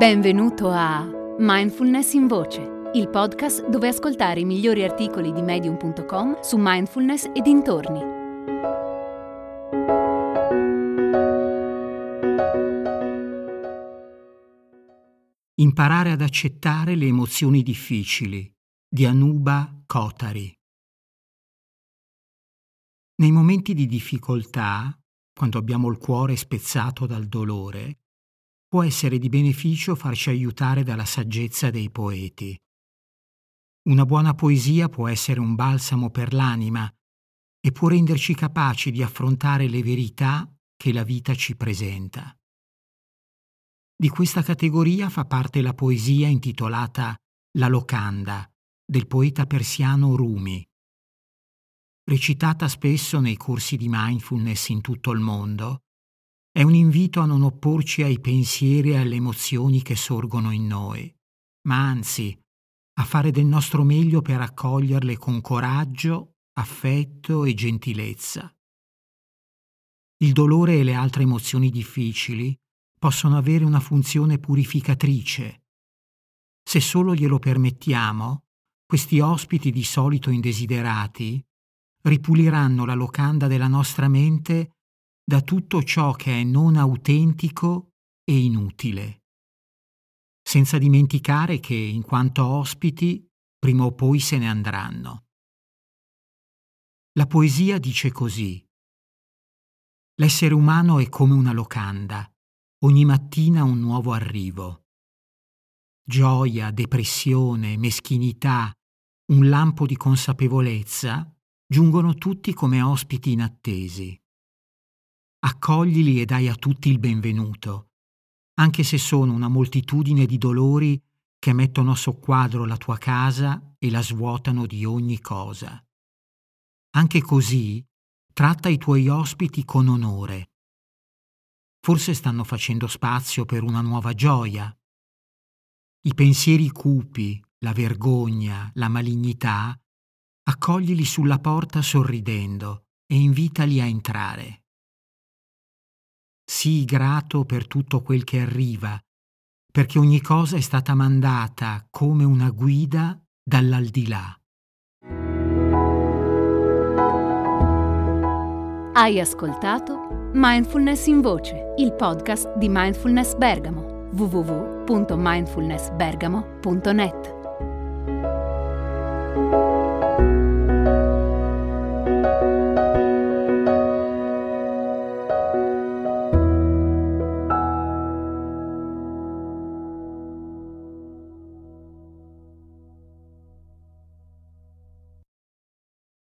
Benvenuto a Mindfulness in Voce, il podcast dove ascoltare i migliori articoli di medium.com su mindfulness e dintorni. Imparare ad accettare le emozioni difficili di Anuba Kotari. Nei momenti di difficoltà, quando abbiamo il cuore spezzato dal dolore, può essere di beneficio farci aiutare dalla saggezza dei poeti. Una buona poesia può essere un balsamo per l'anima e può renderci capaci di affrontare le verità che la vita ci presenta. Di questa categoria fa parte la poesia intitolata La locanda del poeta persiano Rumi. Recitata spesso nei corsi di mindfulness in tutto il mondo, è un invito a non opporci ai pensieri e alle emozioni che sorgono in noi, ma anzi a fare del nostro meglio per accoglierle con coraggio, affetto e gentilezza. Il dolore e le altre emozioni difficili possono avere una funzione purificatrice. Se solo glielo permettiamo, questi ospiti di solito indesiderati ripuliranno la locanda della nostra mente da tutto ciò che è non autentico e inutile. Senza dimenticare che, in quanto ospiti, prima o poi se ne andranno. La poesia dice così. L'essere umano è come una locanda, ogni mattina un nuovo arrivo. Gioia, depressione, meschinità, un lampo di consapevolezza giungono tutti come ospiti inattesi accoglili e dai a tutti il benvenuto, anche se sono una moltitudine di dolori che mettono a soqquadro la tua casa e la svuotano di ogni cosa. Anche così tratta i tuoi ospiti con onore. Forse stanno facendo spazio per una nuova gioia. I pensieri cupi, la vergogna, la malignità, accoglili sulla porta sorridendo e invitali a entrare. Sii grato per tutto quel che arriva, perché ogni cosa è stata mandata come una guida dall'aldilà. Hai ascoltato Mindfulness in Voce, il podcast di Mindfulness Bergamo, www.mindfulnessbergamo.net.